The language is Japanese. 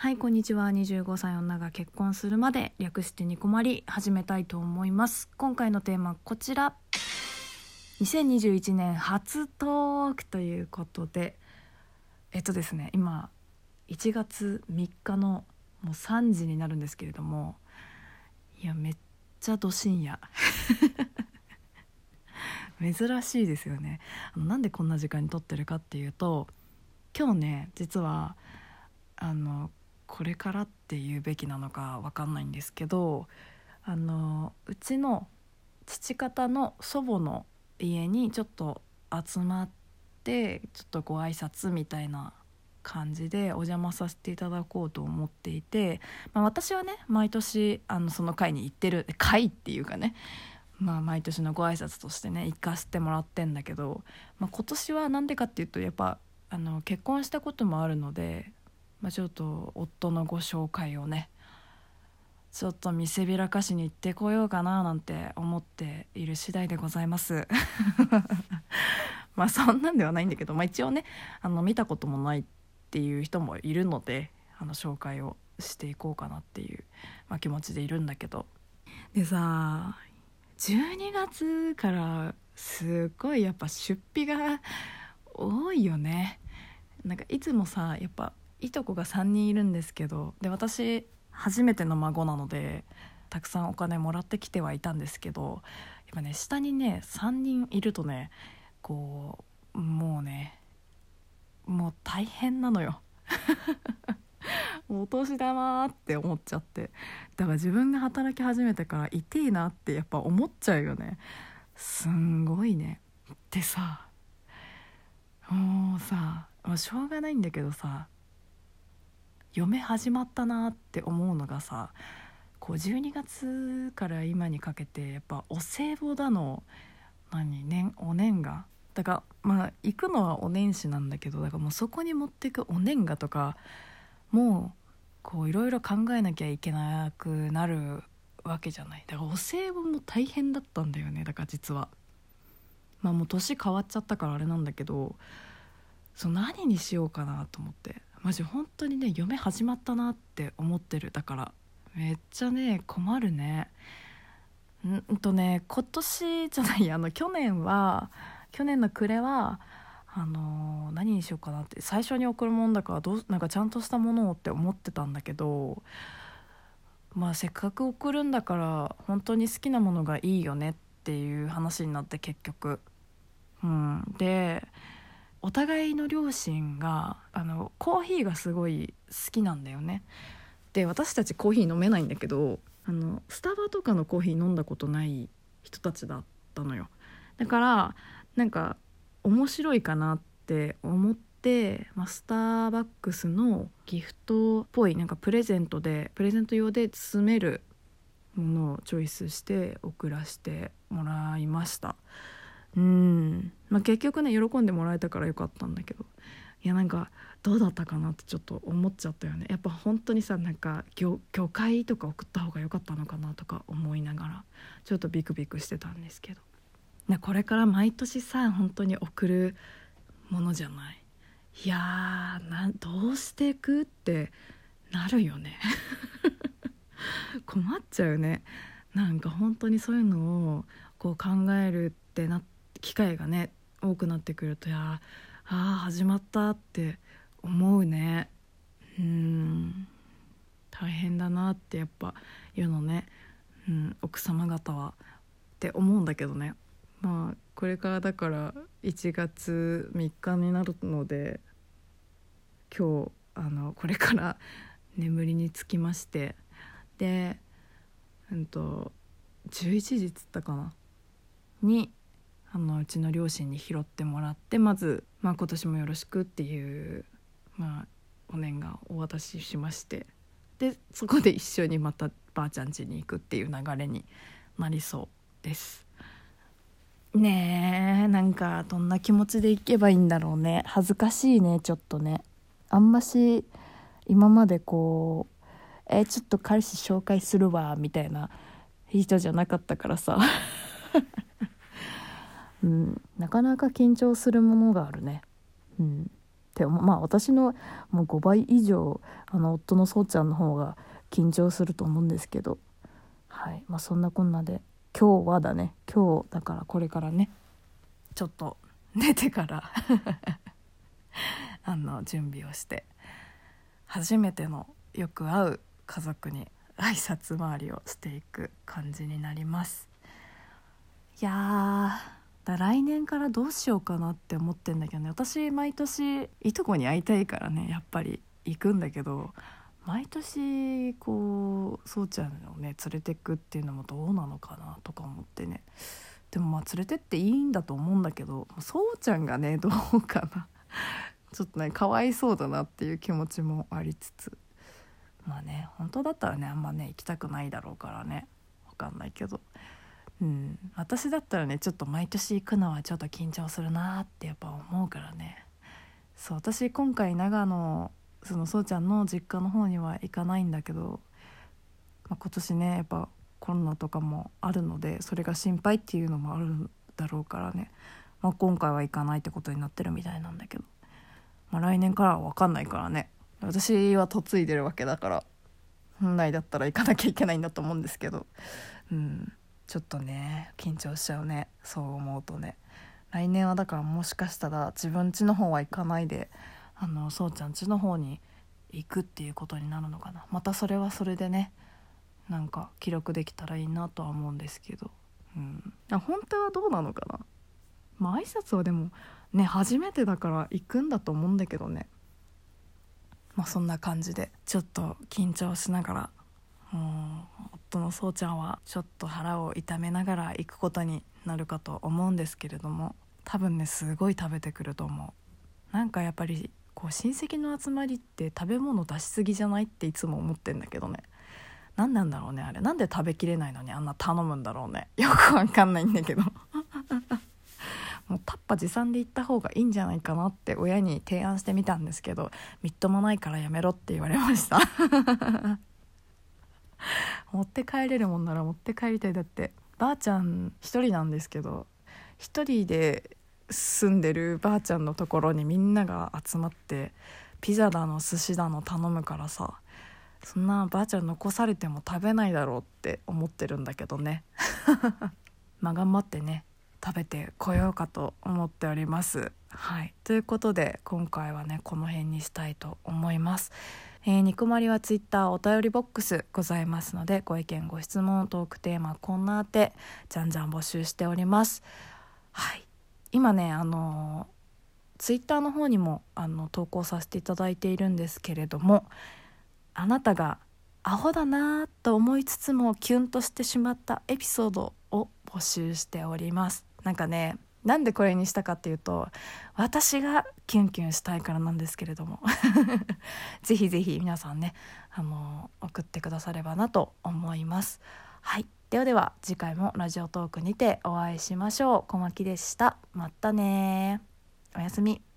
はいこんにちは。25歳女が結婚するまで略してニコマリ始めたいと思います。今回のテーマこちら。2021年初トークということでえっとですね今1月3日のもう3時になるんですけれどもいやめっちゃど深夜。珍しいですよね。あのなんでこんな時間に撮ってるかっていうと今日ね実はあのこれからって言うべきなのか分かんないんですけどあのうちの父方の祖母の家にちょっと集まってちょっとご挨拶みたいな感じでお邪魔させていただこうと思っていて、まあ、私はね毎年あのその会に行ってる会っていうかねまあ毎年のご挨拶としてね行かせてもらってんだけど、まあ、今年は何でかっていうとやっぱあの結婚したこともあるのでまあ、ちょっと夫のご紹介をねちょっと見せびらかしに行ってこようかななんて思っている次第でございます。まあそんなんではないんだけど、まあ、一応ねあの見たこともないっていう人もいるのであの紹介をしていこうかなっていう、まあ、気持ちでいるんだけど。でさ12月からすっごいやっぱ出費が多いよね。なんかいつもさやっぱいとこが3人いるんですけどで私初めての孫なのでたくさんお金もらってきてはいたんですけどやっぱね下にね3人いるとねこうもうねもう大変なのよ。お年玉って思っちゃって。だから自分が働き始めてから痛えなってやっぱ思っちゃうよね。すんごいね。でさもうさ、しょうがないんだけどさ嫁始まったなって思うのがさこう12月から今にかけてやっぱお歳暮だの何年お年賀？だからまあ行くのはお年始なんだけどだからもうそこに持っていくお年賀とかもうこういろいろ考えなきゃいけなくなるわけじゃない。だからお歳暮も大変だったんだよねだから実は。まあもう年変わっちゃったからあれなんだけどそう何にしようかなと思って。マジ本当にね嫁始まったなって思ってる。だからめっちゃね困るね。んとね今年じゃないあの去年は去年の暮れはあのー、何にしようかなって最初に送るもんだからどうなんかちゃんとしたものをって思ってたんだけどまあせっかく送るんだから本当に好きなものがいいよねっていう話になって結局。うん、でお互いの両親があのコーヒーがすごい好きなんだよね。で私たちコーヒー飲めないんだけどあのスタバとかのコーヒー飲んだことない人たちだったのよ。だからなんか面白いかなって思って、まあ、スターバックスのギフトっぽいなんかプレゼントでプレゼント用で包めるものをチョイスして送らせてもらいました。うん、まあ、結局ね喜んでもらえたからよかったんだけど。いやなんかどうだったかなってちょっと思っちゃったよね。やっぱ本当にさなんか魚魚介とか送った方が良かったのかなとか思いながらちょっとビクビクしてたんですけど。これから毎年さ本当に送るものじゃない？いやーなどうしていくってなるよね。困っちゃうね。なんか本当にそういうのをこう考えるってなって機会がね多くなってくるとやあ始まったって思うね。うん。大変だなってやっぱ言うのね、うん、奥様方はって思うんだけどね。まあこれからだから1月3日になるので今日あのこれから眠りにつきまして。でうんと11時っつったかな。にあのうちの両親に拾ってもらってまず、まあ、今年もよろしくっていう、まあ、お念がお渡ししましてでそこで一緒にまたばあちゃん家に行くっていう流れになりそうです。ねえなんかどんな気持ちで行けばいいんだろうね。恥ずかしいねちょっとね。あんまし今までこう「えちょっと彼氏紹介するわ」みたいな人じゃなかったからさ。うん、なかなか緊張するものがあるね。うん、ってまあ私のもう5倍以上あの夫のそうちゃんの方が緊張すると思うんですけど。はい。まあそんなこんなで今日はだね。今日だからこれからね。ちょっと寝てから あの準備をして初めてのよく会う家族に挨拶回りをしていく感じになります。いやだ来年からどうしようかなって思ってんだけどね。私毎年いとこに会いたいからねやっぱり行くんだけど毎年こうそうちゃんをね連れてくっていうのもどうなのかなとか思ってね。でもまあ連れてっていいんだと思うんだけどそうちゃんがねどうかな。ちょっとねかわいそうだなっていう気持ちもありつつ。まあね本当だったらねあんまね行きたくないだろうからね。分かんないけど。うん私だったらねちょっと毎年行くのはちょっと緊張するなってやっぱ思うからね。そう私今回長野そのそうちゃんの実家の方には行かないんだけど、まあ、今年ねやっぱコロナとかもあるのでそれが心配っていうのもあるだろうからね、まあ、今回は行かないってことになってるみたいなんだけど、まあ、来年からは分かんないからね。私は嫁いでるわけだから本来だったら行かなきゃいけないんだと思うんですけど。うん。ちょっとね緊張しちゃうね。そう思うとね。来年はだからもしかしたら自分家の方は行かないであのそうちゃん家の方に行くっていうことになるのかな。またそれはそれでねなんか記録できたらいいなとは思うんですけど、うん。あ、本当はどうなのかな。まあ挨拶はでもね初めてだから行くんだと思うんだけどね。まあそんな感じでちょっと緊張しながらうん夫のそうちゃんはちょっと腹を痛めながら行くことになるかと思うんですけれども多分ねすごい食べてくると思う。なんかやっぱりこう親戚の集まりって食べ物出しすぎじゃないっていつも思ってんだけどね。何なんだろうねあれ。なんで食べきれないのにあんな頼むんだろうね。よくわかんないんだけど。もうタッパ持参で行った方がいいんじゃないかなって親に提案してみたんですけどみっともないからやめろって言われました。持って帰れるもんなら持って帰りたいだってばあちゃん一人なんですけど一人で住んでるばあちゃんのところにみんなが集まってピザだの寿司だの頼むからさそんなばあちゃん残されても食べないだろうって思ってるんだけどね まあ頑張ってね食べてこようかと思っております。はい。ということで今回はねこの辺にしたいと思います。えー、ニコマリはツイッターお便りボックスございますのでご意見ご質問トークテーマこんなあてじゃんじゃん募集しております。はい。今ねあのツイッターの方にもあの投稿させていただいているんですけれどもあなたがアホだなと思いつつもキュンとしてしまったエピソードを募集しております。なんかねなんでこれにしたかっていうと私がキュンキュンしたいからなんですけれども。ぜひぜひ皆さんねあの送ってくださればなと思います。はい。ではでは次回もラジオトークにてお会いしましょう。小牧でした。またねおやすみ。